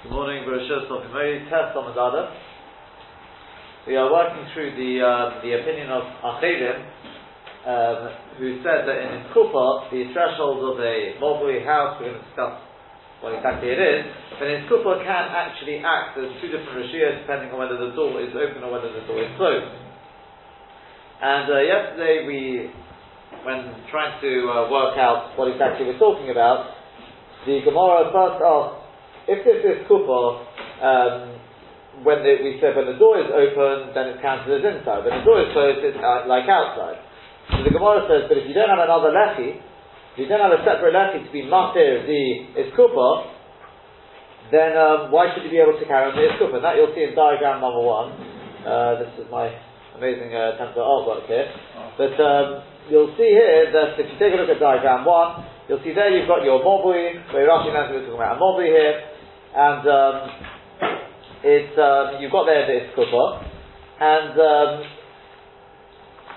Good morning, Baruch test on the We are working through the um, the opinion of Acherim, um, who said that in kupa, the threshold of a Mulberry house, we're going to discuss what exactly it is, but in kupa can actually act as two different Rashias depending on whether the door is open or whether the door is closed. And uh, yesterday we, when trying to uh, work out what exactly we're talking about, the Gemara first asked if this is kupa, um, when the, we said when the door is open, then it's counted as inside. When the door is closed, it's uh, like outside. So the Gemara says, but if you don't have another lechi, if you don't have a separate lechi to be matir the iskupa, then um, why should you be able to carry on the iskupa? And that you'll see in diagram number one. Uh, this is my amazing uh, template artwork here. But um, you'll see here that if you take a look at diagram one, you'll see there you've got your mobui, where Rashi knows we're talking about a mobui here and um, it's um, you've got there the iskupah, and um,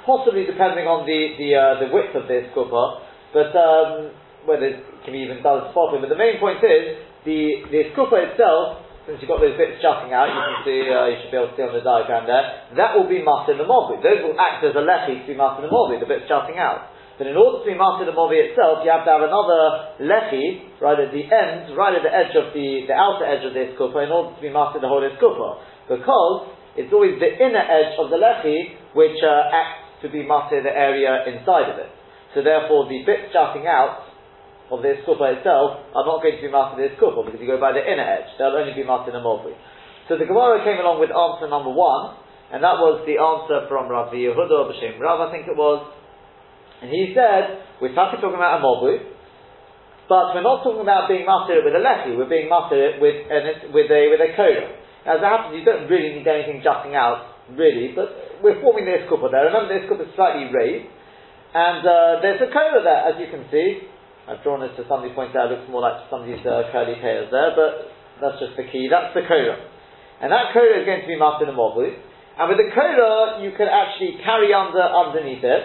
possibly depending on the the, uh, the width of the iskupah, but um, whether it can be even done spotted. But the main point is the the iskupah itself. Since you've got those bits jutting out, you can see, uh, you should be able to see on the diagram there, that will be mat in the mobi. Those will act as a lechi to be mat in the mobi, the bits jutting out. But in order to be master the movi itself, you have to have another lechi right at the end, right at the edge of the, the outer edge of the iskupa, in order to be master the whole iskupa. Because it's always the inner edge of the lechi which uh, acts to be master the area inside of it. So therefore, the bits jutting out of the iskupa itself are not going to be master the iskupa because you go by the inner edge. They'll only be master the movi. So the Gemara came along with answer number one, and that was the answer from Rabbi Yehuda B'Shem Rav, I think it was and he said, we're talking about a mobu, but we're not talking about being master with a lechi, we're being master with, with a, with a kola. As it happens, you don't really need anything jutting out, really, but we're forming this kupa there. Remember, this kupa is slightly raised, and uh, there's a kola there, as you can see. I've drawn this to somebody pointed out, it looks more like somebody's uh, curly hairs there, but that's just the key. That's the kola. And that kola is going to be master in the mobu. And with the kola, you can actually carry under underneath it,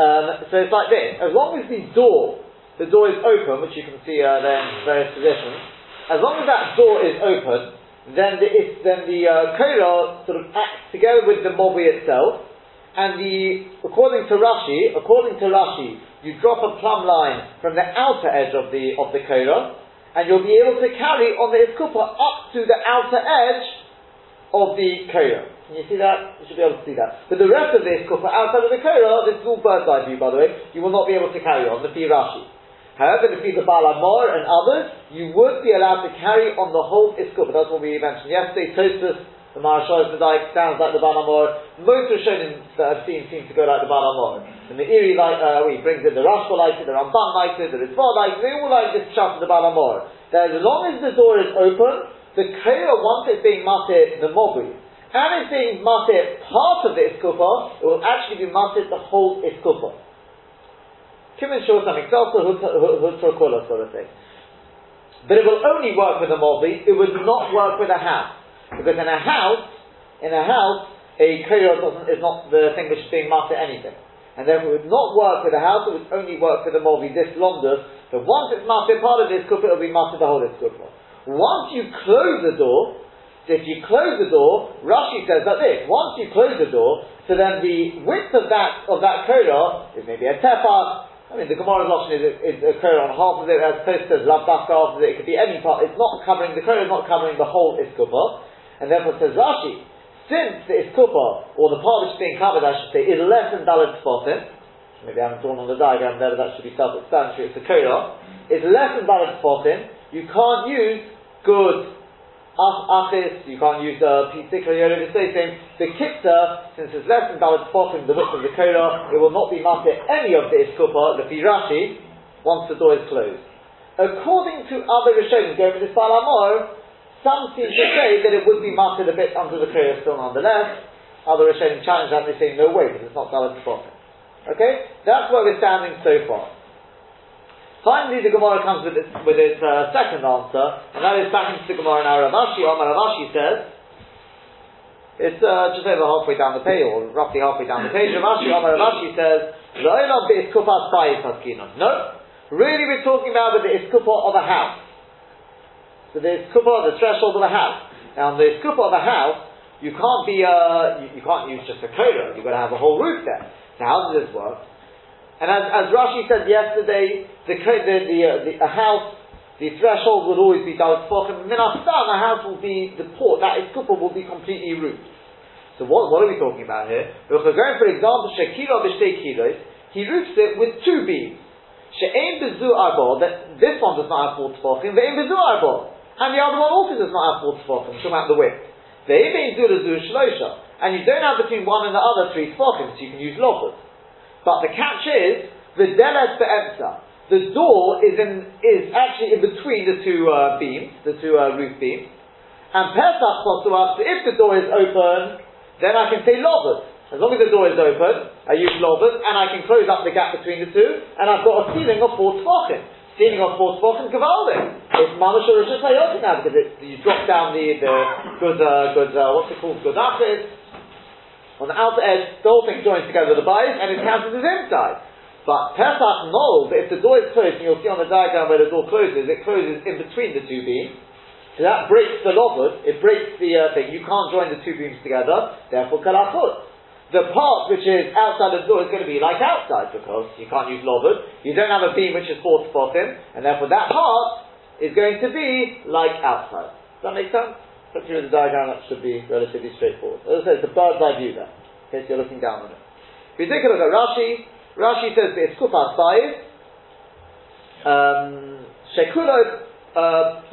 um, so it's like this. As long as the door, the door is open, which you can see uh, there in various positions, as long as that door is open, then the, then the uh, sort of acts together with the mobi itself, and the, according to Rashi, according to Rashi, you drop a plumb line from the outer edge of the, of the korah, and you'll be able to carry on the iskupa up to the outer edge of the korah. Can you see that? You should be able to see that. But the rest of this, kufa, outside of the Korah, this is all bird's eye view, by the way, you will not be able to carry on, the Rashi. However, the Pisa Baal HaMaor and others, you would be allowed to carry on the whole Iskuf. That's what we mentioned yesterday. Tosfos, the Maharshal Medaik sounds like the Baal HaMaor. Most of Rishonim that I've seen seem to go like the Baal HaMaor. And the Iri like, uh, he brings in the Rashba like it, the Ramban like it, the Ritva like it, they all like this shut of the Baal HaMaor. That as long as the door is open, the Korah, once it's being matir, the Mobu, and it's being matir part of the iskupa, it will actually be matir the whole iskupa. Kimin shows some example, hutrakola sort of thing. But it will only work with a mobi, it would not work with a house. Because in a house, in a house, a koyot is not the thing which is being matir anything. And therefore it would not work with a house, it would only work with a mobi this longer. But once it's matir part of the iskupa, it will be matir the whole iskupa. Once you close the door, if you close the door, Rashi says that this. Once you close the door, so then the width of that of that korah is maybe a tefah. I mean, the Gemara's option is, is a korah on half of it, as to lav half of it. It could be any part. It's not covering the korah is not covering the whole iskupah, and therefore says Rashi, since the iskupah or the part which is being covered, I should say, is less than daled spotim. Maybe I haven't drawn on the diagram there, but that should be self-explanatory. It's a korah. It's less than daled spotim. You can't use good achis, you can't use the particular yoda the same. The kitta, since it's less than dalad spotim, the width of the kola, it will not be marked any of the iskupa, the Rashi, once the door is closed. According to other Rishonim going with this Baal HaMaor, some seem to say that it would be marked a bit under the kola still nonetheless. Other Rishonim challenge that they say no way because it's not dalad spotim. Okay? That's where we're standing so far. Finally, the Gemara comes with its, with its uh, second answer, and that is back into the Gemara now. Rav Ashi, Omar Rav Ashi says, it's uh, just over halfway down the page, or roughly halfway down the page. Rav Ashi, Omar Rav Ashi says, No, really we're talking about the iskufa of a house. So there's kupa, the threshold of a house. Now, the kupa of a house, you can't be, uh, you, you can't use just a koda. You've got to have a whole roof there. So how does this work? And as, as Rashi said yesterday, the, the, the, uh, the a house, the threshold would always be Dalit Tfachim. Minastam, a house will be, the port, that is kupa, will be completely roofed. So what, what are we talking about here? If we're going, for example, Shekira b'shtei he roofs it with two beams. She'ein bezu arbol, that this one does not have four tefachim, ve'ein bezu arbol. And the other one also does not have four tefachim, talking about the width. Ve'ein zu lezu shlosha. And you don't have between one and the other three tefachim, so you can use loppers. But the catch is, the delet be'emsa. The door is in, is actually in between the two uh, beams, the two uh, roof beams. And Pesach so if the door is open, then I can say lovers. As long as the door is open, I use lovers, and I can close up the gap between the two, and I've got a ceiling of four tefachim. Ceiling of four tefachim gavaldim. It's mamash or now because it, you drop down the the good uh, good uh, what's it called good achis on the outer edge. The whole thing joins together with the bias, and it counts as inside. But Pesach knows that if the door is closed, and you'll see on the diagram where the door closes, it closes in between the two beams. So that breaks the lovud, it breaks the uh, thing. You can't join the two beams together, therefore kalachut. The part which is outside the door is going to be like outside because you can't use lovud. You don't have a beam which is four tefachim, and therefore that part is going to be like outside. Does that make sense? Look through the diagram, that should be relatively straightforward. As I said, it's a bird's eye view there, in case you're looking down on it. If you take a look at Rashi, Rashi says it's kupas bayis, um, shekulo uh,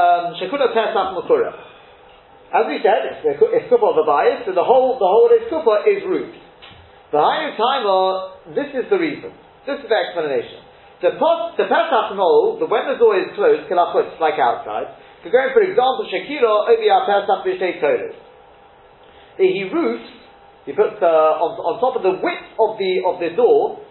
um, Pesach Makura. As we said, it's, it's of a bias, so the whole the whole is kupa is root. Behind timer, this is the reason. This is the explanation. The, pos, the Pesach no, the when the door is closed, kilachut, like outside. Go for example, Shekira Obia Pesach Bishtei Kodesh. He roofs, he puts uh, on, on top of the width of the of the door,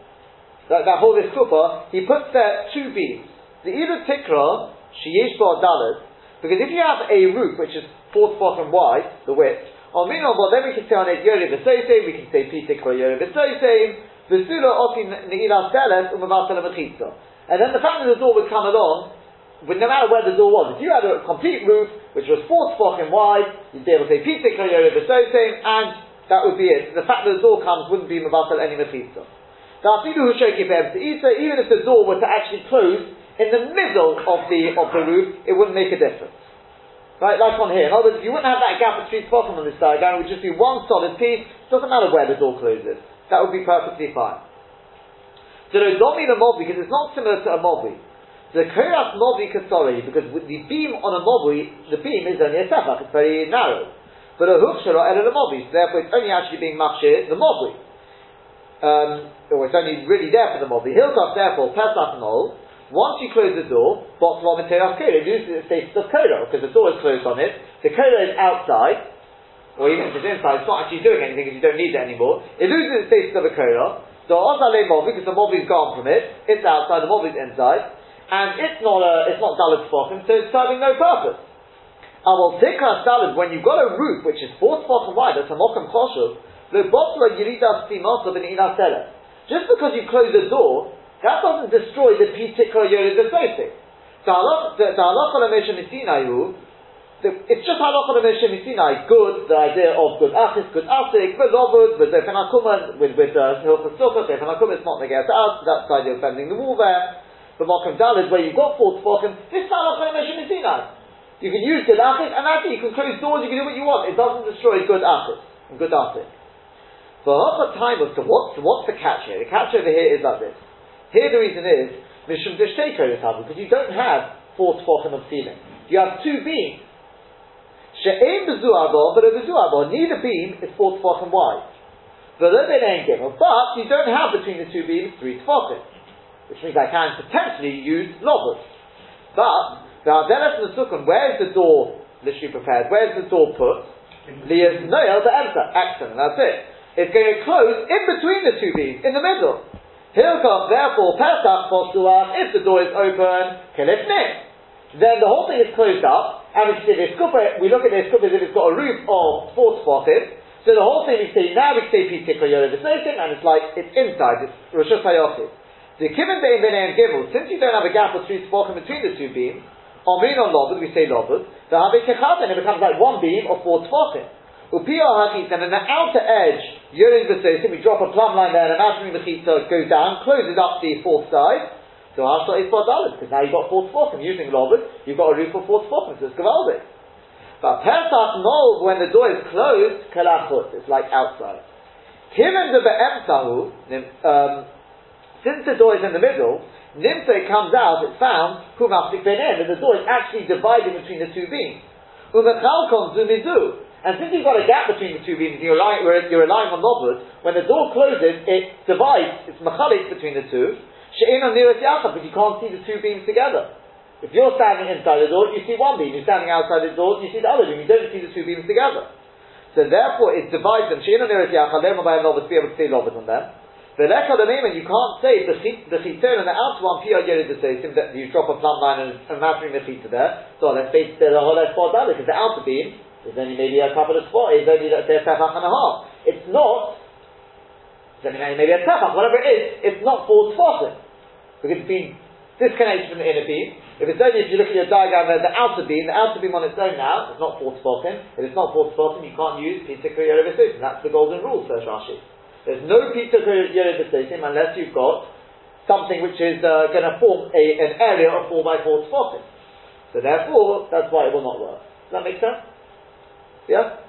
that, that whole is kupa, he puts there two beams. The either tikra, sheyesh dalit, because if you have a roof which is fourth bottom wide, the width, on well then we can say on it yori v'soseim, we can say pi tikra yori v'soseim, v'sula oti ne'ilas delet u'mavatel mechitza. And then the fact that the door would come along, no matter where the door was, if you had a complete roof which was four tefachim wide, you'd be able to say pi tikra yori v'soseim, and that would be it. The fact that the door comes wouldn't be mavatel any mechitza. Now, people who shake it even if the door were to actually close in the middle of the of the roof, it wouldn't make a difference. Right, like on here. In other words, if you wouldn't have that gap between bottom on this diagram, it would just be one solid piece. Doesn't matter where the door closes. That would be perfectly fine. So no, don't mean a mobby because it's not similar to a mobby. The koras mobby kasori because the beam on a mobby, the beam is only a sefach. It's very narrow. But a shelo el a mobby, so therefore it's only actually being machshir the mobby. Um, or it's only really there for the mobby. Hilchot therefore pesach mol once you close the door, of Teras Koda, it loses its status of Koda, because the door is closed on it, the Koda is outside, or even if it's inside, it's not actually doing anything because you don't need it anymore. It loses its status of a Koda, so Ozale Mob, because the mob is gone from it, it's outside, the mob is inside, and it's not a, it's not Dalit Tfachim, so it's serving no purpose. Aval Tikras Dalit, when you've got a roof which is four Tfachim wide, that's a Mokum Choshuv, the Botla Yirida Stimosov in Ina Just because you close the door, that doesn't destroy the Pitikra Yorid Vesosik. The halacha l'mesha misinayu, it's just halacha l'mesha misinai, good, the idea of good achis, good asik, with Zefen HaKuma, with, with uh, Hilchas Sukkah, Zefen HaKuma, it's not negated to us, that's the idea of bending the wall there. The Mokum Dalid, where you've got four tefachim, this is halacha l'mesha misinai. You can use good achis, and actually you can close doors, you can do what you want, it doesn't destroy good achis, and good asik. For half the time so what's, what's the catch here? The catch over here is like this. Here the reason is, Mishum Deshteko because you don't have four tefachim of ceiling. You have two beams. She'em bezu'abo, but a bezu'abo, neither beam is four tefachim wide. But you don't have between the two beams three tefachim, which means I can potentially use lovers. But, the Ardelas and the Sukkot, where's the door literally prepared? Where's the door put? Leah's Noel, the Emsa. Excellent, that's it. It's going to close in between the two beams, in the middle. Hilchot, therefore, Pesach Postuach, if the door is open, Kilifnim. Then the whole thing is closed up, and we see this kupa, we look at this kupa as if it's got a roof of four spotted, so the whole thing we see, now we see Pitikra Yoda and it's like, it's inside, it's Rosh Hashanah. The Kibbutz Bein Bein Gimel, since you don't have a gap of three spots between the two beams, Omrin on Lobud, we say Lobud. The Habe Kechad, and it becomes like one beam of four Tfachim. Upiyah Hachit, and in the outer edge, Yurin Besosim, we drop a plumb line there, and imagining the Chitza goes down, closes up the fourth side. So Hashla is dollars because now you've got four Tfachim. Using Lobud, you've got a roof of four Tfachim, so it's Gavaldik. But Pesach no, when the door is closed, Kalachut, it's like outside. Kiven de Be'emtahu, um, since the door is in the middle, Nimse comes out, it's found, Kumaftik Ben and the door is actually divided between the two beams. Umechalkon Zumizu. And since you've got a gap between the two beams, you're relying, you're relying on Nobud, when the door closes, it divides, it's machalik between the two, She'in on nearest Yachab, but you can't see the two beams together. If you're standing inside the door, you see one beam. You're standing outside the door, you see the other beam. You don't see the two beams together. So therefore, it divides them. She'in on nearest Yachab, they're by to be able to see Nobud on them. The name, and you can't say the the chiton and the outer one piyah yerid that you drop a plumb line and, and mattering the chita there. So let's say the whole spot down because the outer beam is only maybe a couple of spot. It's only let's a tefach and a half. It's not. Maybe a tefach, whatever it is. It's not four tefachim because it's been disconnected from the inner beam. If it's only if you look at your diagram, there's the outer beam. The outer beam on its own now it's not four tefachim. If it's not four tefachim, you can't use pizza kriya That's the golden rule, says Rashi. There's no pizza Yerid unless you've got something which is uh, going to form a, an area of 4 by 4 spotting. So therefore, that's why it will not work. Does that make sense? Yeah?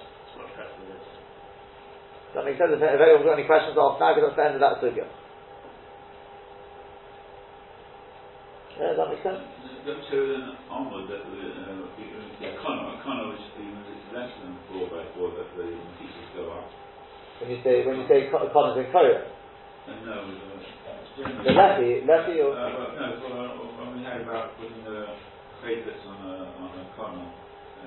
Does that make sense? If, anyone's got any questions, ask now because that's the end of that sugya. Yeah, does that make sense? Then onward, that the, uh, the econo, is less than 4 by 4, that the pieces go up. When you say when you say Connors and Korah? No, the Lefi, Lefi or uh, well, no, well, when we had about putting the chayfetz on a on a Connor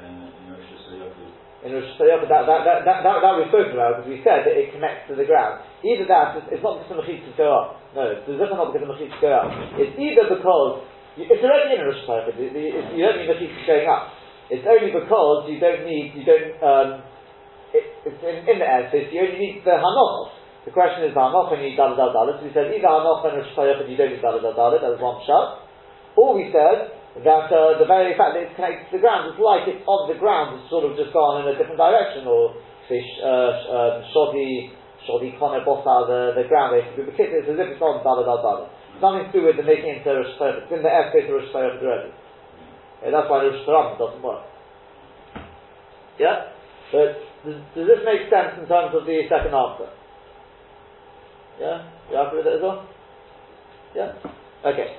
in Rosh Hashanah. In Rosh Hashanah, that, that, that, that, that, that we've spoken about because we said that it connects to the ground. Either that, it's not because the machitz go up. No, it's definitely not because the machitz go up. It's either because it's already in Rosh Hashanah. You don't need machitz going up. It's only because you don't need you don't. Um, it, it's in, in the so you only need the hanoch. The question is the hanoch and you need dalad. So we said either hanoch and rosh and you don't need dalad. That was one shot. Or we said that uh, the very fact that it's connected to the ground, it's like it's on the ground, it's sort of just gone in a different direction, or say uh, um, shoddy kone the the ground basically. But it's as if it's on dalad dalad. Nothing to do with the making into rosh It's in the of rosh already. Yeah, that's why rosh doesn't work. Yeah, but does, this make sense in terms of the second answer? Yeah? You happy with it as well? Yeah? Okay.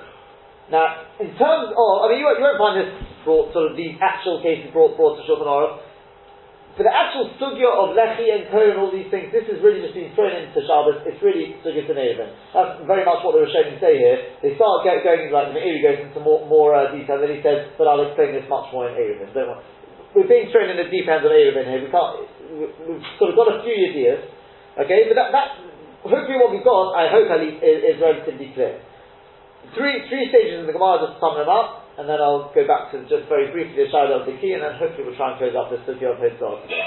Now, in terms of, I mean, you, you won't find this brought, sort of these actual cases brought, brought to Shulchan Aruch. For the actual sugya of Lechi and Ko and all these things, this is really just being thrown into Shabbos. It's really sugya to Neivin. That's very much what the Rishonim say here. They start get, going like the Meiri goes into more, more uh, detail. Then he says, but I'll explain this much more in Eruvin. We're being thrown in the deep end of Eruvin here. We can't we've sort of got a few ideas, okay, but that, that hopefully what we've got, I hope at least, is, is relatively clear. Three, three stages in the Gemara, just to sum them up, and then I'll go back to just very briefly the shadow of the key, and then hopefully we'll try and close up the study of today.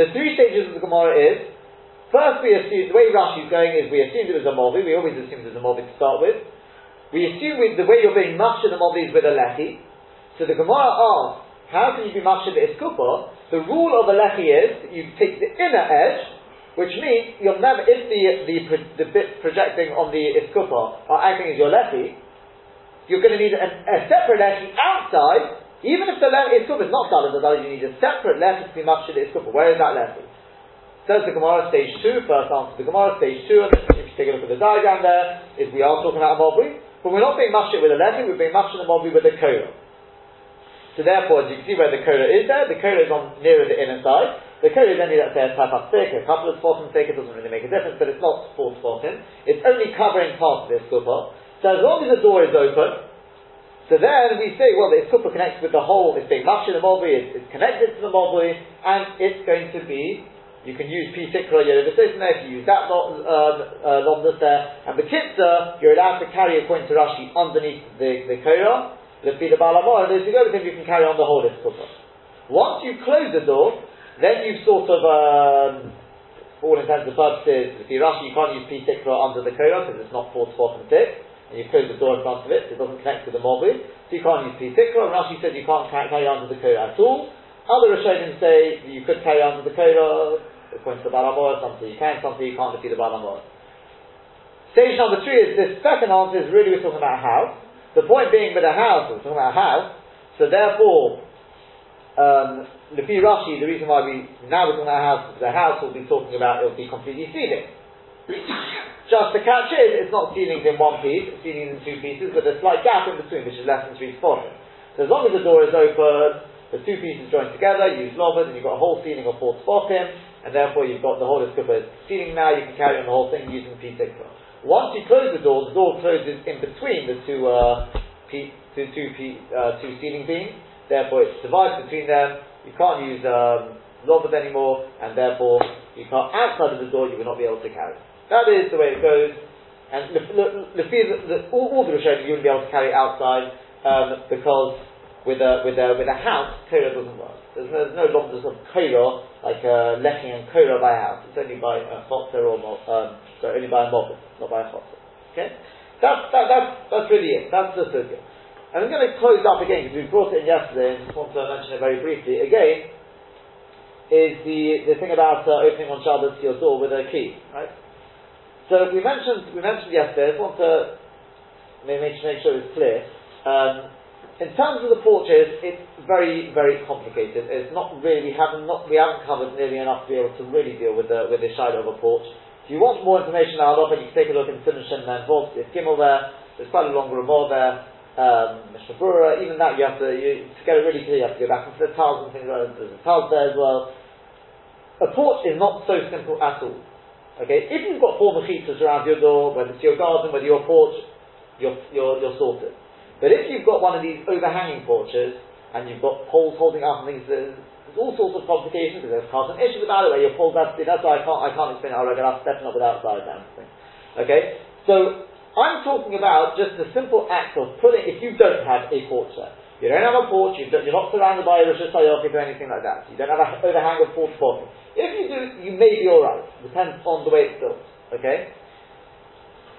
The three stages of the Gemara is, first we assume, the way Rashi is going is we assumed it was a Movi, we always assumed it was a Movi to start with. We assume with the way you're being much in the Movi is with a Lehi. So the Gemara asks, how can you be mashal iskupa? The rule of a lechi is that you take the inner edge, which means you'll never, if the, the, the bits projecting on the iskupa are acting as your lechi, you're going to need a, a separate lechi outside, even if the lechi iskupa is not dalad dalad, you need a separate lechi to be mashal iskupa. Where is that lechi? Says the Gemara stage two, first answer the Gemara stage two, and if you take a look at the diagram there, is we are talking about a mobri, but we're not being mashal with a lechi, we're being mashal a mobri with a korah. So therefore, as you can see where the kola is there, the kola is on nearer the inner side. The kola is only, let's say, a type of thick, a couple of spots thick, it doesn't really make a difference, but it's not full spotting. It's only covering part of this kupa. So as long as the door is open, so then we say, well, the kupa connects with the whole, it's being much in the mobile, it's, it's, connected to the mobile, and it's going to be, you can use P-Sikra Yerovisosna, if you use that um, uh, there, and the Kitzah, you're allowed to carry, according to Rashi, underneath the, the the be the Baal HaMaor, those who go with him, you can carry on the whole list Once you close the door, then you've sort of, um, for all intents and purposes, if you're Rashi, you can't use P6 under the Korah because it's not 4 to 4 and 6. and you close the door in front of it, so it doesn't connect to the mobile, so you can't use P-Tikra, and Rashi said you can't carry on the Korah at all. Other Rishonim say you could carry on the Korah, according to the Baal HaMaor, something you can, something you can't defeat the Baal HaMaor. Stage number three is this second answer is really we're talking about a house. The point being with a house, we're talking about a house, so therefore, um, Lefi Rashi, the reason why we now we're talking about a house, a house will be talking about it will be completely sealing. Just the catch is, it's not sealing in one piece, it's sealing in two pieces, with a slight gap in between, which is less than three spots. So as long as the door is open, the two pieces joined together, you use lobbers, and you've got a whole ceiling of four spotim, and therefore you've got the whole of ceiling now, you can carry on the whole thing using P6. Once you close the door, the door closes in between the two, uh, P, two, two, P, uh, two ceiling beams. Therefore, it's divided between them. You can't use um, lobbers anymore, and therefore you can't outside of the door. You will not be able to carry. That is the way it goes. And the, the, the, the all, all the Rishonim you wouldn't be able to carry outside um, because with a with a with a house, Torah doesn't work. There's no, there's no lobbers of Torah like uh, Lechem and Korah by house. It's only by a chotzer or um, sorry, only by a mob, not by a chotzer. Okay, that's that, that's that's really it. That's the sugya. And I'm going to close up again because we brought it in yesterday and just want to mention it very briefly again. Is the the thing about uh, opening on Shabbos your door with a key, right? So we mentioned we mentioned yesterday. I just want to make, make sure it's clear. Um, in terms of the porches, it's very, very complicated. It's not really haven't not we haven't covered nearly enough to be able to really deal with the with the shadow of a porch. If you want more information on Halacha, you can take a look in Sinishin and Vos. There's Gimel there. There's quite a long Ramah there. Um, Mishnah even that you have to you, to get it really clear. You have to go back into the tiles and things like that. There's a tiles there as well. A porch is not so simple at all. Okay, if you've got four mechitas around your door, whether it's your garden, whether your porch, you're, you're, you're sorted. But if you've got one of these overhanging porches, and you've got poles holding up and things, all sorts of complications, there's constant issues about it, where your poles have to that's why I can't, I can't explain how regular stepping up with outside dancing. Okay? So, I'm talking about just the simple act of putting, if you don't have a porch there, you don't have a porch, you are not surrounded by a Rosh Hashanah or anything like that, you don't have an overhang of porch bottom. If you do, you may be alright, depends on the way it's built. Okay?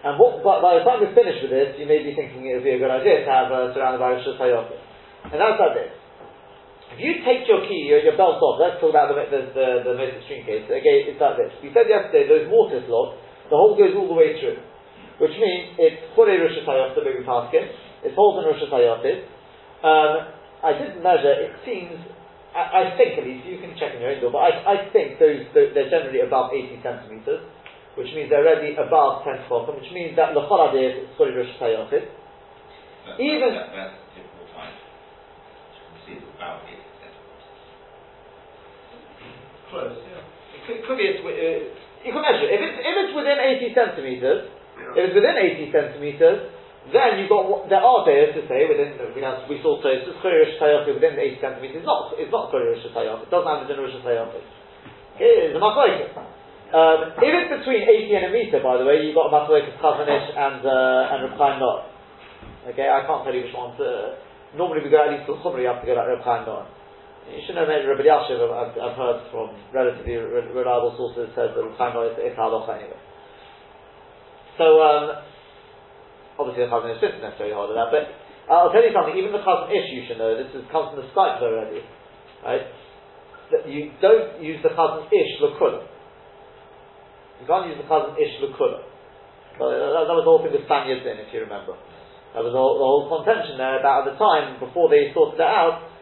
And what, by, by the time we're finished with this, you may be thinking it would be a good idea to have uh, surrounded by Rosh Hashanah. And that's like this. If you take your key, your, your belt off, let's talk about the, the, the, the most extreme case. Again, it's like this. We said yesterday, those mortise locks, the hole goes all the way through. Which means it's Kure Rosh Hashanah, the baby basket. It's holes in Rosh Hashanah. Um, I didn't measure, it seems, I, I, think at least, you can check in your own door, but I, I think those, they're generally above 80 centimetres which means they're already above 10 tefachim, which means that l'chol adeh is fully rosh tayochid. Even that, that's typical time. You can see it's about 80 centimeters. Close, yeah. It could, it could be, uh, you can measure. If it's, if it's within 80 centimeters, if it's within 80 centimeters, then you've got, there are days to say, within, we, have, we saw Tosis, Chorish Tayochid within 80 centimeters, it's not, it's not Chorish Tayochid, it doesn't have the Rosh Tayochid. Okay, it's a machlokes. Um, if it's between 80 and a meter, by the way, you've got a Machlokes Chazon Ish and uh, and Reb Chaim Na'eh. Okay, I can't tell you which one. To, normally we go at least to Chumri, you have to go like Reb Chaim Na'eh. You should know maybe Rav Elyashiv, I've, I've, heard from relatively re- reliable sources, says that Reb Chaim Na'eh is halacha anyway. So, um, obviously the Chazon Ish isn't necessarily harder than that, but I'll tell you something, even the Chazon Ish, you should know, this is, comes from the Skype already, right? That you don't use the Chazon Ish Lakula. You can't use the Chazon Ish l'kula. But that, that was the whole thing with Spaniards in, if you remember. That was all, the whole contention there about at the time, before they sorted it out,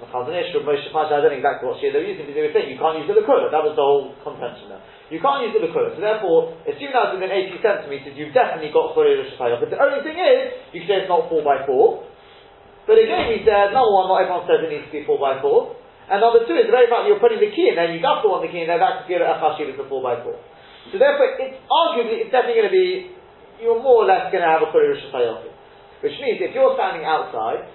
I don't know exactly what shir they were using, but they were saying you can't use the l'kula. That was the whole contention there. You can't use the l'kula. So therefore, as soon as within 80 centimetres, you've definitely got chore rosh But the only thing is, you say it's not 4 by 4 But again, we said, number one, not everyone says it needs to be 4 by 4 and number two is the very fact you're putting the key in there, you got the one the key in there, that could give it a chashiv as a 4 by 4 so therefore, it's arguably, it's definitely going to be, you're more or less going to have a Kuri Rosh Which means if you're standing outside,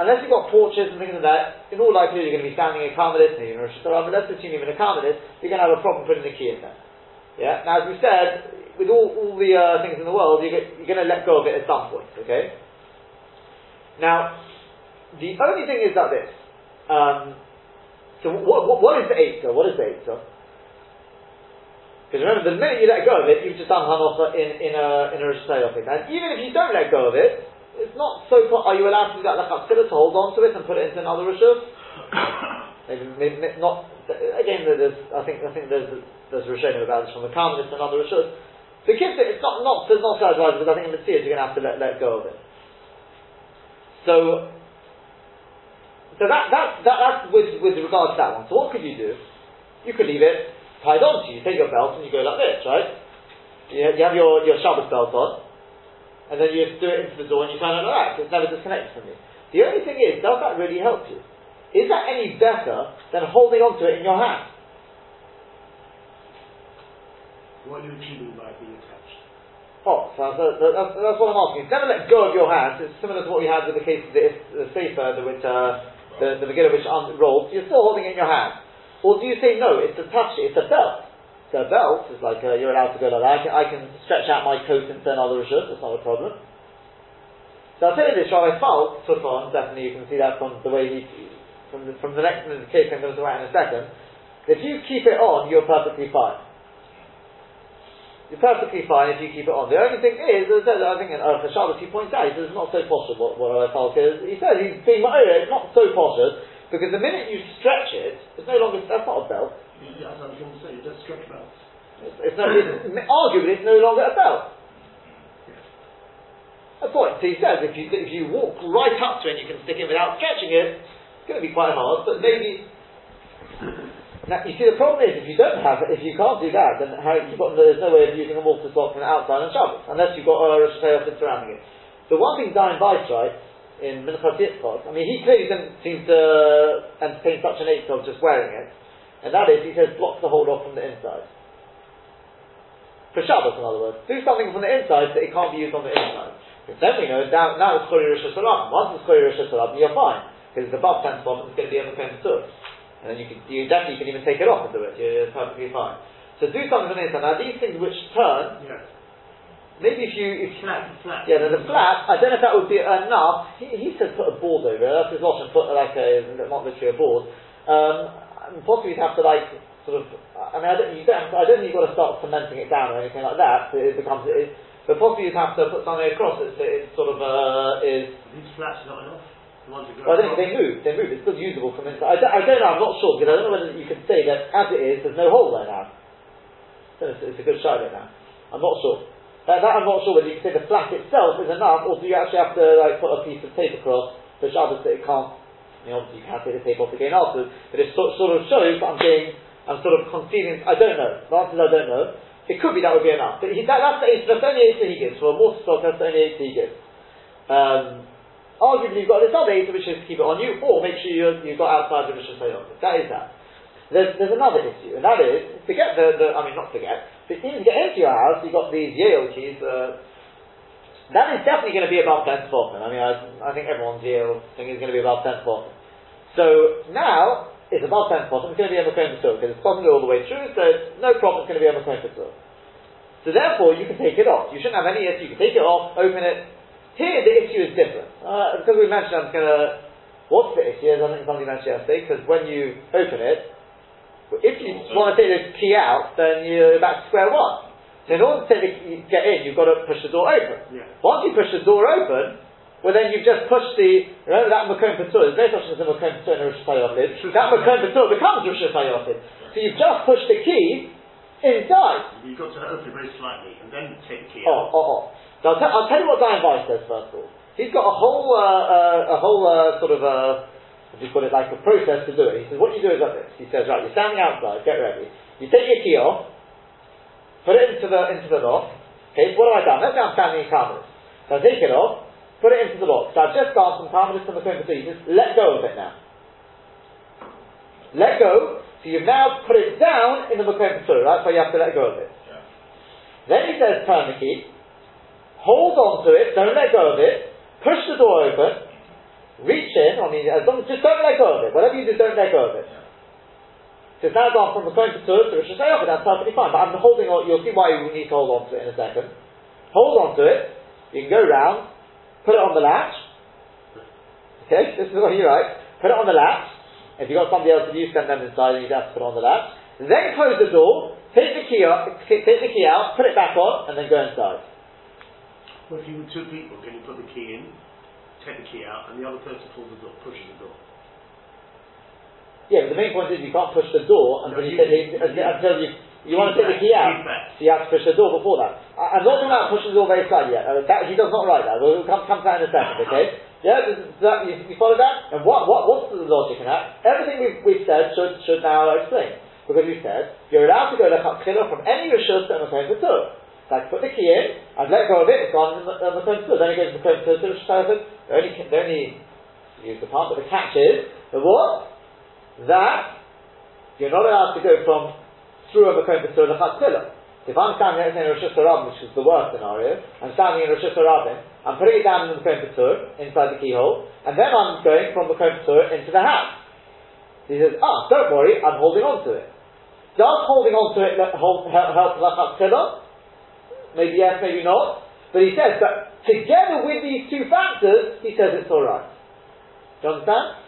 unless you've got porches and things like that, in all likelihood you're going to be standing in Carmelis, maybe in Rosh but let's assume even a Carmelis, you're going to have a problem putting the key in there. Yeah? Now, as we said, with all, all the uh, things in the world, you're, you're going to let go of it at some point, okay? Now, the only thing is that this. Um, so what, what, what is the Eitzah? What is the Eitzah? Because remember, the minute you let go of it, you've just done hanocha in, in a, in a Rosh Hashanah. And even if you don't let go of it, it's not so, are you allowed to do that like a to hold on to it and put it into another Rosh maybe, maybe not, again, there's, I think, I think there's, there's a Rishonim about this from the Karmelis and another The kids, it's not, not, it's not so advisable because I think in the Tziyas you're going to have to let, let go of it. So, so that, that, that, that's with, with regard to that one. So what could you do? You could leave it tied on to you. You take your belt and you go like this, right? You, you have your, your Shabbos belt on, and then you do it into the door and you turn it like that, it's never disconnected from you. The only thing is, does that really help you? Is that any better than holding on to it in your hand? What are you achieving by being attached? Oh, so that's, that's, that's, what I'm asking. Never let go of your hands. It's similar to what we had with the case of the, the Sefer, the, which, uh, the, the Megillah which unrolls. You're still holding it in your hand. Or do you say, no, it's attached, it's a belt. So a belt is like, uh, you're allowed to go like that. I can, I can stretch out my coat and turn other rishus, that's not a problem. So I'll tell you this, Rabbi Falk took on, definitely you can see that from the way he, from the, from the next in the case I'm going to write in a second, if you keep it on, you're perfectly fine. You're perfectly fine if you keep it on. The only thing is, as I said, I think in uh, Shabbos he points out, he says it's not so posh what, what Rabbi Falk is. He says he's being it's not so posh because the minute you stretch it, it's no longer, that's not a belt. Yeah, I was going to say, it does stretch belts. It's, it's, no, it's arguably it's no longer a belt. That's what so he says. If you if you walk right up to it, and you can stick it without stretching it. It's going to be quite hard, but maybe now, you see, the problem is, if you don't have it, if you can't do that, then how, you've got, there's no way of using a water slot from the outside on Shabbos, unless you've got a Rosh surrounding it. The one thing Dayan Weiss writes, in Minchas Yitzchak, I mean, he clearly doesn't seem to entertain such an ache of just wearing it, and that is, he says, blocks the hold off from the inside. For Shabbos, in other words. Do something from the inside so it can't be used on the inside. Because then we know, now, now it's Chori Rosh Hashanah. Once it's Chori Rosh Hashanah, you're fine. Because it's above 10 spot, it's going to be a Mekom and then you can, you definitely can even take it off and do it. You're perfectly fine. So do something from the inside. Now these things which turn, yes. Maybe if you, if flat, flat. Yeah, the, the flat. I don't know if that would be enough. He, he says put a board over it. That's his option. Put like a not literally a board. Um, possibly you'd have to like sort of. I mean, I don't. You don't. Have to, I don't think you've got to start cementing it down or anything like that. So it becomes. It, but possibly you'd have to put something across it so it sort of uh, is. These flats are not enough. Well, I think they move. They move. It's still usable from inside. I don't, I don't know. I'm not sure because I don't know whether you can say that as it is, there's no hole there now. It's, it's a good shot right now. I'm not sure. Uh, that I'm not sure whether you can say the flat itself is enough, or do you actually have to like put a piece of tape across the Shabbos that it can't. I mean, obviously you can take the tape off again afterwards, but it sort, sort of shows that I'm being, I'm sort of conceding. I don't know. The answer is I don't know. It could be that would be enough. But he, that, that's the that's only answer he gives for a mortise lock. That's only answer he gives. Um, Arguably, you've got this other Eitzah which is keep it on you, or make sure you, you've got outside the Rishon That is that. There's, there's another issue, and that is, to get the, the I mean, not to get, but even to get into your house, you've got these Yale keys, uh, that is definitely going to be above 10 spotten. I mean, I, I think everyone's Yale thing is going to be above 10 spotten. So now, it's above 10 spotten, it's going to be a Makom because it's possibly all the way through, so no problem, it's going to be a Makom So therefore, you can take it off. You shouldn't have any issue. You can take it off, open it, here, the issue is different. Uh, because we mentioned, I'm going to. What's the issue? I think somebody mentioned yesterday, because when you open it, if you want to take the key out, then you're back to square one. So in order to the, get in, you've got to push the door open. Yeah. Once you push the door open, well then you've just pushed the, remember that Makom Patur, there's no such thing as a Makom Patur and a Rosh That Makom Patur becomes Rosh So you've just pushed the key inside. You've got to open it very slightly and then take the key oh, out. Oh, oh, oh. So I'll, t- I'll tell you what Dayan Weiss says first of all. He's got a whole, uh, uh, a whole uh, sort of a, you call it, like a process to do it. He says, what you do is like this. He says, right, you're standing outside, get ready. You take your key off, put it into the into the lock. Okay, so what have I done? Let's say I'm standing in Carmelis. So I take it off, put it into the lock. So I've just gone from Carmelis to the He let go of it now. Let go. So you've now put it down in the Makom right? So you have to let go of it. Yeah. Then he says, turn the key hold on to it, don't let go of it, push the door open, reach in, eh, I mean, as long as, just don't let go of it. Whatever you do, don't let go of it. So it's now gone from the phone to Tur to Rosh Hashanah, that's perfectly fine. But I'm holding on, you'll see why you need to hold on to it in a second. Hold on to it, you can go round, put it on the latch. Okay, this is what you write. Put it on the latch. If you've got somebody else with you, send them inside and you have to put it on the latch. Then close the door, take the key out, take the key out, put it back on, and then go inside. Well, if you were two people, can you put the key in, take the key out, and the other person pulls the door, pushes the door? Yeah, but the main point is you can't push the door until No, you, you- take the, you- until you you want to take the key out. So you have to push the door before that. I, I'm not talking about pushing the door very slightly yet. Uh, that, he does not write that. We'll come, come to that in a second, okay? Yeah, that, you, you follow that? And what, what, what's the logic in that? Everything we've, we've said should, should now explain. Because we said, you're allowed to go to Chakchila from any Rishus to Makom Patur. Like, put the key in, I've let go of it, it's gone in the Makom Then it goes to Makom Patur to. The only, the only, use the part, but the catch is, the what? That you're not allowed to go from through a Makom Patur to Chakchila. If I'm standing in Rosh Hashanah, which is the worst scenario, I'm standing in Rosh Hashanah, I'm putting it down in the Makom Patur, inside the keyhole, and then I'm going from the Makom Patur into the house. He says, ah, don't worry, I'm holding on to it. Does holding on to it hold, help, help Lachatchila? Maybe yes, maybe not. But he says that together with these two factors, he says it's alright. Do you understand?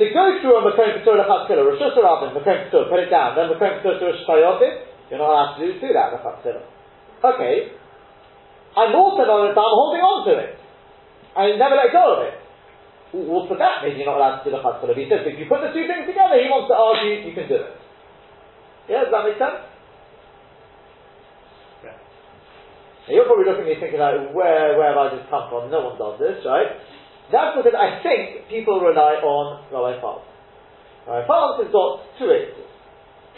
To go through a Makom Patur Lachatchila, Rosh Hashanah, Makom Patur, put it down, then Makom Patur to Rosh Hashanah, you're not allowed to do, do that, Lachatchila. Okay. I'm also not, I'm holding on to it. I never let go of it. Well, for that reason, you're not allowed to do the Chatzah. He says, if you put the two things together, he wants to argue, you can do it. Yeah, does that make sense? Yeah. Now you're probably looking at me thinking like, where, where have I just come from? No one does this, right? That's because I think people rely on Rabbi Falk. Rabbi Falk has got two answers.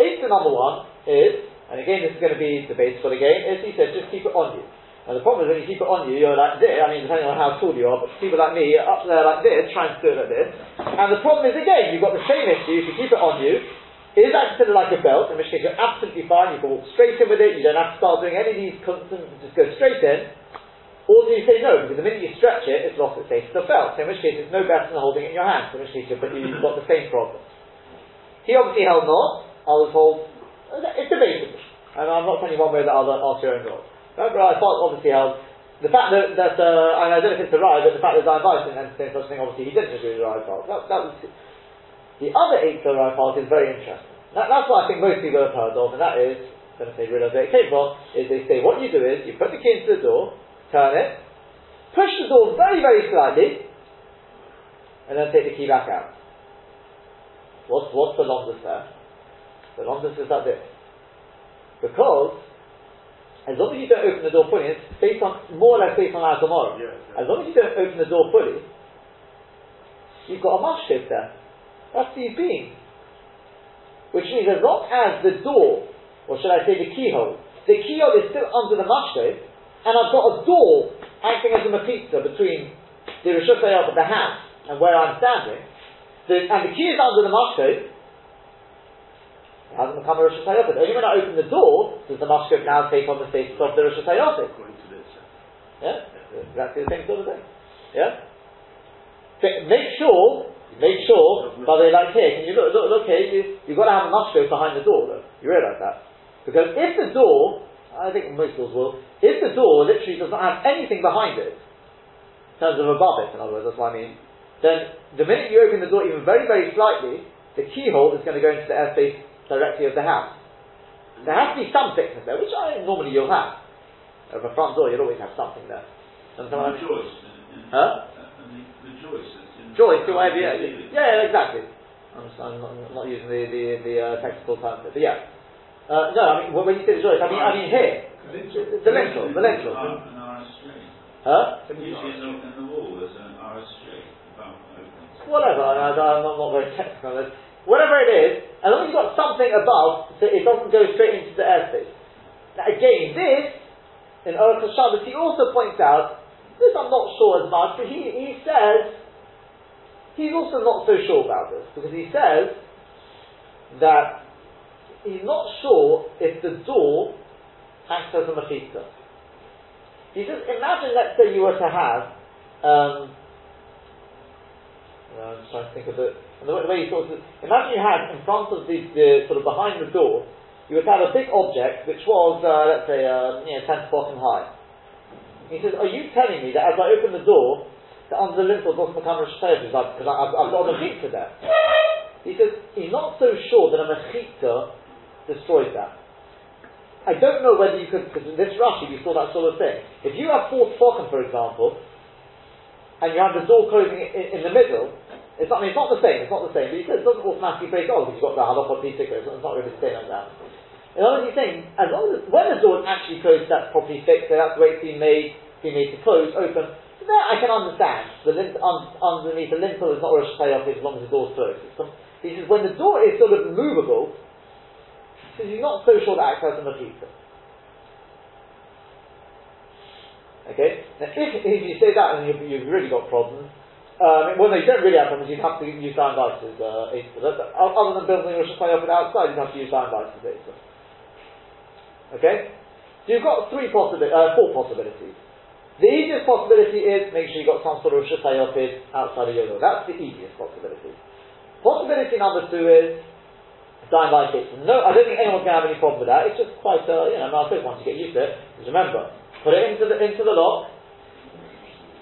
Answer number one is, and again this is going to be the base for the game, is he says just keep it on you. Now the problem is when you keep it on you, you're like this, I mean depending on how tall you are, but people like me are up there like this, trying to do it like this. And the problem is again, you've got the same issue, if you keep it on you, is considered like a belt, in which case you're absolutely fine, you can walk straight in with it, you don't have to start doing any of these constant, just go straight in. Or do you say no, because the minute you stretch it, it's lost its status of the belt, in which case it's no better than holding it in your hand, in which case you've got the same problem. He obviously held not, I was told, it's debatable. And I'm not telling you one way or the other, ask your own God. Remember, I thought obviously held, the fact that, that uh, I, don't know if it's the right, but the fact that Dayan Weiss didn't entertain such a thing, obviously he didn't agree with the right. That, that was, the other eight the part is very interesting. That, that's what I think most people have heard of, and that is, I don't know if they realise where it came from, is they say what you do is, you put the key into the door, turn it, push the door very, very slightly, and then take the key back out. What's, what's the longest there? The longest is that this. Because, as long as you don't open the door fully, it's based on, more or less based on our tomorrow. Yeah, As long as you don't open the door fully, you've got a mashkid there. That's the being. Which means as long as the door, or should I say the keyhole, the keyhole is still under the mashkid, and I've got a door acting as a machitza between the Rishus of the house and where I'm standing, the, and the key is under the mashkid, it hasn't become a Hayah. Only when I open the door does the mashkid now take on the status of the Hayah. According to this. Yeah, exactly the same sort of thing. Yeah. So make sure, make sure. By the way, like here, can you look? Look, look here. You, you've got to have a mushroom behind the door, though. You realise that? Because if the door, I think most doors will, if the door literally does not have anything behind it, in terms of above it, in other words, that's what I mean. Then the minute you open the door even very, very slightly, the keyhole is going to go into the airspace directly of the house. There has to be some thickness there, which I normally you'll have. Of a front door, you'll always have something there. I The and- and- Huh? and the, the. Joyce, or whatever, yeah, yeah, exactly. I'm, s- I'm not, I'm not using the the, the uh, technical term, but yeah. Uh, no, I mean when you say the joist, I mean I mean here, the lintel, the lintel. Ah, huh? Usually in the, wall there's an above. Whatever. I, I'm not, not very technical on this. Whatever it is, as long as you've got something above, so it doesn't go straight into the airspace. Now again, this in Orchos Shabbos, he also points out. This I'm not sure as much, but he he says he's also not so sure about this because he says that he's not sure if the door acts as a machita. He says, imagine, let's say you were to have, um, uh, I'm trying to think of it, and the way, he sort of, imagine you had in front of the, the, sort of behind the door, you would have a big object which was, uh, let's say, uh, you know, 10 to bottom high. He says, are you telling me that as I open the door, the under the lintel doesn't become a because I've, got a mechita there? He says, he's not so sure that a mechita destroys that. I don't know whether you could, because in this Rashi we saw that sort of thing. If you have four tefachim, for example, and you have the door closing in, in the middle, it's not, I mean, it's not the same, it's not the same, but he says it doesn't automatically break off because you've got the halakha pitikah, it's not really the same like that. In other words, he's saying, as long as, when the door is actually closed, that's properly fixed, so that's the way it's been made, been made to close, open, that I can understand. The lint, un, underneath the lintel is not Rosh Hashanah as long as the door's closed. He says, when the door is sort of movable, he says, you're not so sure that acts as a mechitza. Okay? Now, if, if you say that, then you've, you've really got problems. Um, well, no, you don't really have problems. You'd have to use sign vices. Uh, other than building Rosh Hashanah outside, you'd have to use sign vices. Okay? So you've got three possibilities, uh, four possibilities. The easiest possibility is make sure you've got some sort of Shusayopid outside of your door. That's the easiest possibility. Possibility number two is like it. No, I don't think anyone's going to have any problem with that. It's just quite, uh, you know, I suppose once you get used to it, remember, put it into the, into the lock,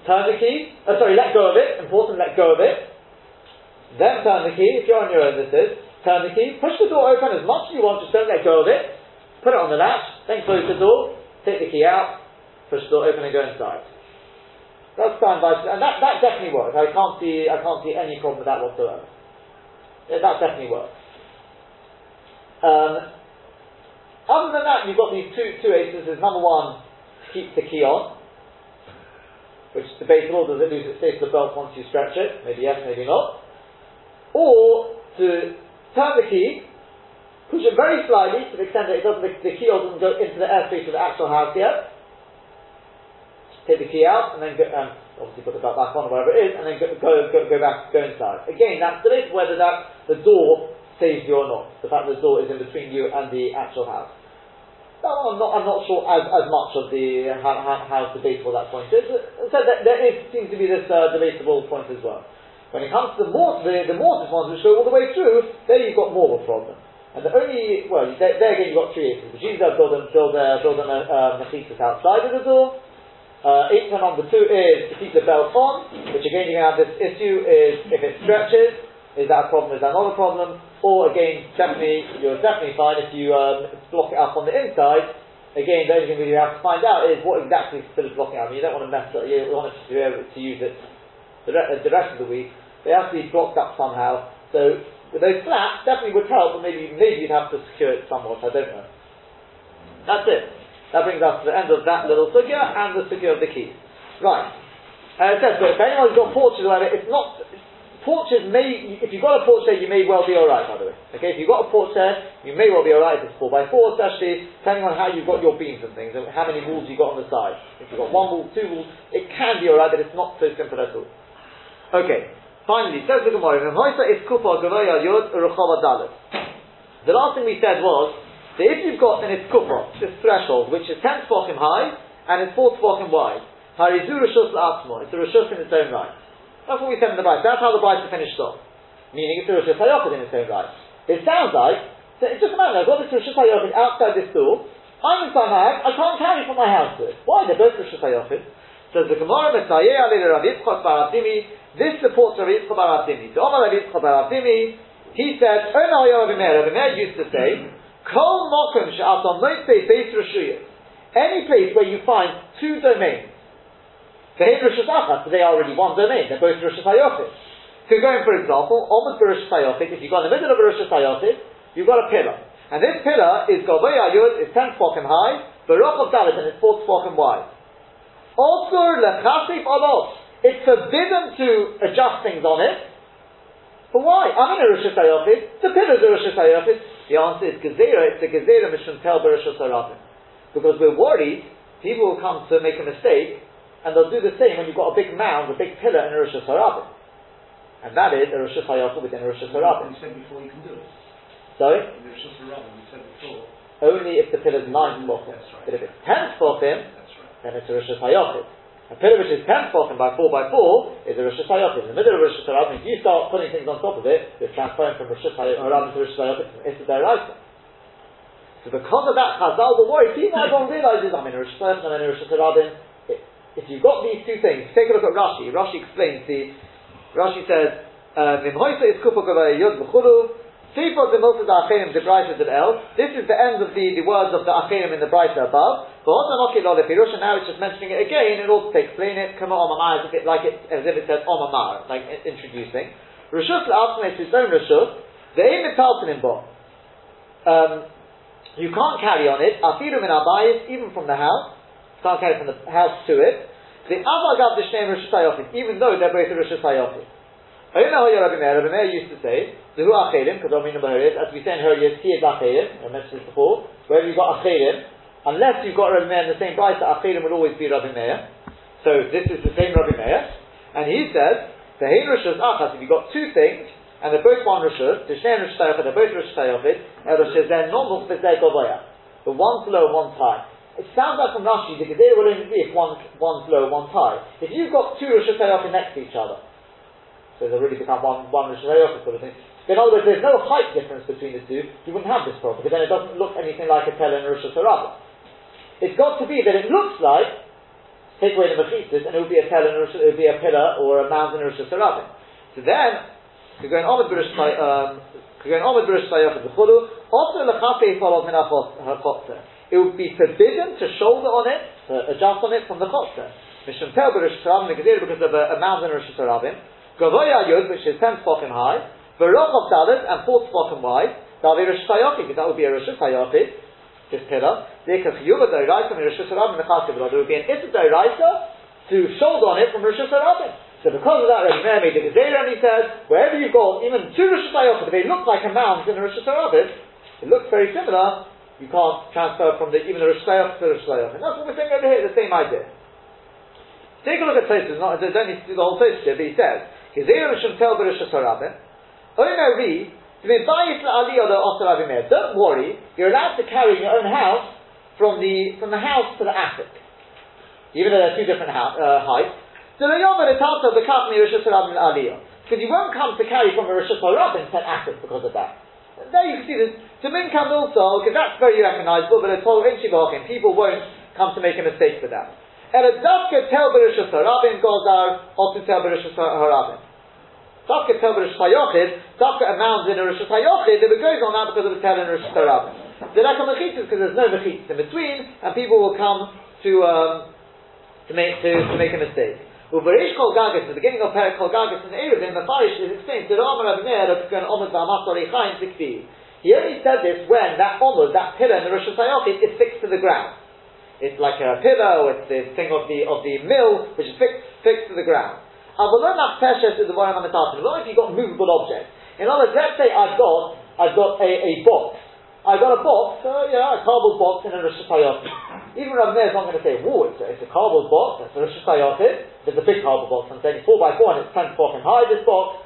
turn the key, oh, sorry, let go of it, important, let go of it, then turn the key, if you're on your own this is, turn the key, push the door open as much as you want, just don't let go of it, put it on the latch, then close the door, take the key out, push the door open and go inside. That's time by and that, that definitely works. I can't see I can't see any problem with that whatsoever. Yeah, that definitely works. Um, other than that, you've got these two two aces. Number one, keep the key on, which is debatable. Does it lose its state to the belt once you stretch it? Maybe yes, maybe not. Or to turn the key, push it very slightly to the extent that it doesn't, the, the key doesn't go into the airspace of the actual house yet. Take the key out and then go, um, obviously put the belt back on or whatever it is, and then go, go, go, back, go inside. Again, that's debatable whether that the door saves you or not. The fact that the door is in between you and the actual house. No, I'm not, I'm not sure as, as much of the how, how, how debatable that point is. So there, there is, seems to be this uh, debatable point as well. When it comes to the, mort- the, the mortise ones which go all the way through, there you've got more of a problem. And the only, well, there, there again you've got three issues. The Jews have build them, build, uh, build them a uh outside of the door. Uh, eight number two is to keep the belt on, which again going to have this issue is if it stretches, is that a problem, is that not a problem? Or again, definitely, you're definitely fine if you um, block it up on the inside. Again, the only thing we have to find out is what exactly is still blocking up. I mean, you don't want to mess up, you want to be able to use it the, re- the rest of the week. They have to be blocked up somehow. So, with those flaps, definitely would help, but maybe, maybe you'd have to secure it somewhat, I don't know. That's it. That brings us to the end of that little sugya and the sugya of the keys. Right. Uh, it says, but if anyone's got porches or whatever, it's not, Porches may, if you've got a porch there, you may well be alright, by the way. Okay, if you've got a porch there, you may well be alright it's 4 by 4 especially, depending on how you've got your beams and things, and how many walls you've got on the side. If you've got one wall, two walls, it can be alright, but it's not so simple at all. Okay, finally, says the Gemara, The last thing we said was, that if you've got an iskupah, this threshold, which is 10 tefachim high, and it's 4 tefachim wide, harizu rishus la'atzmo, it's a rishus in its own right. That's what we said in the Bible. That's how the Bible finished off. Meaning it's a Rosh Hashanah in its own right. It sounds like, so it's just a matter, I've got this Rosh Hashanah outside this door, I'm in Samag, I can't carry from my house to it. Why? They're both Rosh Hashanah. Says the Gemara, Messiah, Ali Rabbi Yitzchak Bar this supports Rabbi Yitzchak Bar So Omar Rabbi Yitzchak Bar he said, Oh no, Rabbi Meir, Rabbi Meir used to say, Kol Mokum Sha'atam Moitze Beis Rashuyah. Any place where you find two domains, V'hein Rosh Hashanah, so they are already one domain. They're both Rosh Hashanah. So going, for example, almost Rosh Hashanah, if you've got in the middle of Rosh Hashanah, you've got a pillar. And this pillar is Gavay Ayud, is 10 tefachim high, Baruch of Dalit, and it's 4 tefachim wide. Also, Lechasif Alot, it's forbidden to adjust things on it. But why? I'm in a Rosh Hashanah, the pillar is a Rosh Hashanah. The answer is Gezerah, it's a Gezerah Mishum Tel Hashanah. Because we're worried, people will come to make a mistake, and they'll do the same when you've got a big mound, a big pillar in Rosh Hashanah. And that is a Rosh Hashanah within a Rosh Hashanah. You said before you can do it. Sorry? In the Rosh Hashanah, you said before. Only if the pillar is nine tefachim. Right. But if it's ten tefachim, right. then it's a Rosh Hashanah. A pillar which is ten tefachim by four by four is a Rosh Hashanah. In the middle of Rosh Hashanah, if you start putting things on top of it, it's transferring from Rosh Hashanah to Rosh Hashanah. Deraisa. So because of that, Chazal were worried. People everyone realizes I'm in a Rosh Hashanah, I'm in a Rosh Hashanah if you've got these two things, take a look at Rashi. Rashi explains the, Rashi says, um, Sifot the Milta the Acherim the Brisa the El. This is the end of the, the words of the Acherim in the Brisa above. But Otanoki Lo Lefirush, and now it's just mentioning it again in order to explain it. Kama Omamar, as if it, like it, as if it says Omamar, like introducing. Rishus La'atzim is its own Rishus. The Ein Metaltanim Bo. Um, you can't carry on it. Afirum in Abayis, even from the house. You can't carry from the house to it. The Avagav the Shneim Rishus even though they're both Rishus Hayofim. Rabbi Meir used to say, the Hu Achelim, as we say in Horayos, He is Achelim, I mentioned this before, wherever you've got Achelim, unless you've got Rabbi Meir in the same price, Achelim will always be Rabbi Meir. So this is the same Rabbi Meir, and he says, the Hein Rishus Achas, if you've got two things, and they're both one Rishus, the Shneim Rishus Tayofit, they're both Rishus Tayofit, and Rishus, they're normal for Zay Govaya. The one's low, one's high. It sounds like from Rashi, the Gedera will only be if one, one's low, one's high. If you've got two Rishus Tayofit next to each other, so they really become one, one Rosh sort of thing. In other words, there's no height difference between the two, you wouldn't have this problem, because then it doesn't look anything like a Tel and Rosh Hashanah. It's got to be that it looks like, take away the Mechitzis, and it would be a Tel and it would be a pillar or a mountain Rosh Hashanah. So then, to go in Omid B'Rosh um, to go in Omid B'Rosh Hashanah the Chulu, also L'chafei follow min It would be forbidden to shoulder on it, to adjust on it from the Chotzer. Mishum Tel B'Rosh Hashanah, because of a, a mountain Rosh Hashanah. Gavoya Yud, which is 10 spoken high, Barochov Dalit, and 4 spoken wide, be Rosh Hashanah, because that would be a Rosh Hashanah, this pillar. Could be Doiraisa from Rosh Hashanah and the Chaskiv, There would be an Issa Doiraisa uh, to shoulder on it from Rosh Hashanah. So because of that, Rabbi Meir made the Gezerah, and he says, wherever you go, even two Rosh Hashanah, they look like a mound in a Rosh Hashanah, it looks very similar, you can't transfer from the, even the Rosh Hashanah to the Rosh Hashanah. And that's what we're saying over here, the same idea. Take a look at Tosfos, not, don't the whole Tosfos here, but he says, Gezerah Mishum Tel Berush Hasarabim. Oino Ri, don't worry, you're allowed to carry your own house from the from the house to the attic. Even though they're two different house, uh, heights. Because you won't come to carry from a Rosh Hashanah to an attic because of that. And there you can see this. To min comes also, because that's very recognizable, but it's all People won't come to make a mistake for that. Ela dafke tel berishus harabim gozar, or to tel berishus harabim. Dafke tel berishus hayochid, dafke a mound in a rishus hayochid, it goes on that because of the tel in rishus harabim. The lack of mechitzas because there's no mechitzas in between, and people will come to um, to make to, to make a mistake. Uvarish kol gagas, the beginning of Perak kol gagas in Eruvin, the Farish is explained to Meir of Gan Omer Ba'amasor Echaim Zikti. He only said this when that Omer, that pillar in the Rosh Hashanah is fixed to the ground. It's like a pillow, it's the thing of the of the mill, which is fixed, fixed to the ground. Peshes is the Not if you've got movable objects. In other words, let's say I've got I've got a, a box. I've got a box, uh, yeah, a cardboard box in a Rosh Even Rav Meir is not going to say, whoa, it's a, it's a cardboard box, it's a Rosh It's a big cardboard box, I'm saying it's 4 by 4 and it's 10 tefachim high, this box.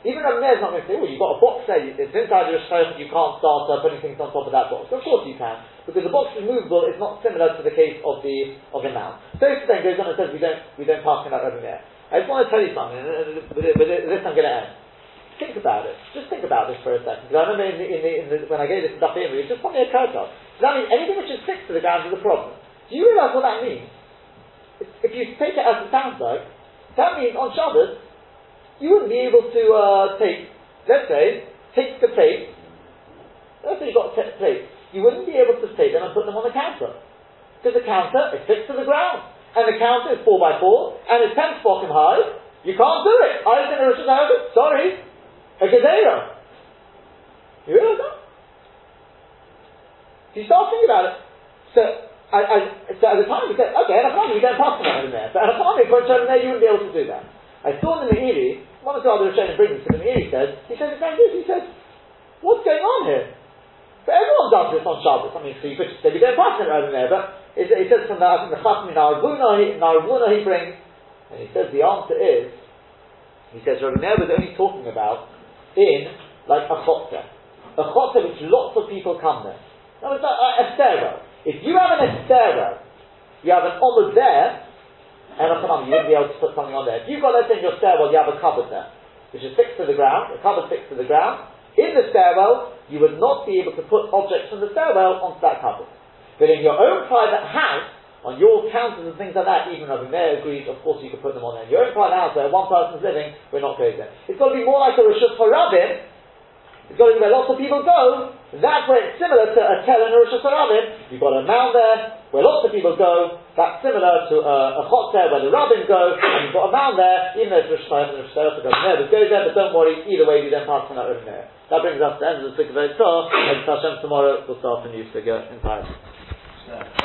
Even Rav Meir is not going to say, well, you've got a box there, it's inside your Rosh you can't start uh, putting things on top of that box. Of course you can because the box is movable is not similar to the case of the of the mount. Tosfos then goes on and says we don't we don't pass him out over there. I just want to tell you something, with, this I'm going to end. Think about it. Just think about this for a second. Because I remember in the, in the, in the, when I gave this stuff in, it just suddenly occurred to us. So that means anything which is fixed to the ground is a problem. Do you realise what that means? If you take it as it sounds like, that means on Shabbos, you wouldn't be able to uh, take, let's say, take the plate. Let's say you've got a plate you wouldn't be able to take them and put them on the counter. Because the counter is fixed to the ground. And the counter is 4 by 4 and it's 10 bottom high. You can't do it. I a Rosh Hashanah. Sorry. A gazera. You realize that? So you start thinking about it. So, I, I, so at the time you said, okay, at a we don't pass them in there. But at a time, if you in there, you wouldn't be able to do that. I saw in the Meiri, one of the other Rishonim brings and the says, he says it's like this, he says, what's going on here? But everyone does this on Shabbos. I mean, so you could say we don't pass it over there, but it, it says from the, think the Chachmi Narvuna he brings, and he says the answer is, he says Rabbi Meir was only talking about in like a chotzer, a chotzer which lots of people come there. Now it's like uh, a stairwell. If you have an estero, you have an omud there, and a you wouldn't be able to put something on there. If you've got, let's say in your stairwell, you have a cupboard there, which is fixed to the ground, a cupboard fixed to the ground, in the stairwell, you would not be able to put objects from the stairwell onto that cupboard. But in your own private house, on your counters and things like that, even Rabbi Meir agrees, of course you could put them on there. In your own private house where one person's living, we're not going there. It's got to be more like a Rishus Harabim, Be where lots of people go. That's where it's similar to a tel and a Rosh Hashanah. You've got a mound there where lots of people go. That's similar to uh, a chotzeh where the rabbins go, and you've got a mound there, even though it's Rosh Hashanah and Rosh Hashanah goes there, but goes there, but don't worry, either way we then pass on that over there. That brings us to the end of the Sukkah Vaytzah, and Hashem tomorrow we'll start a new figure entirely.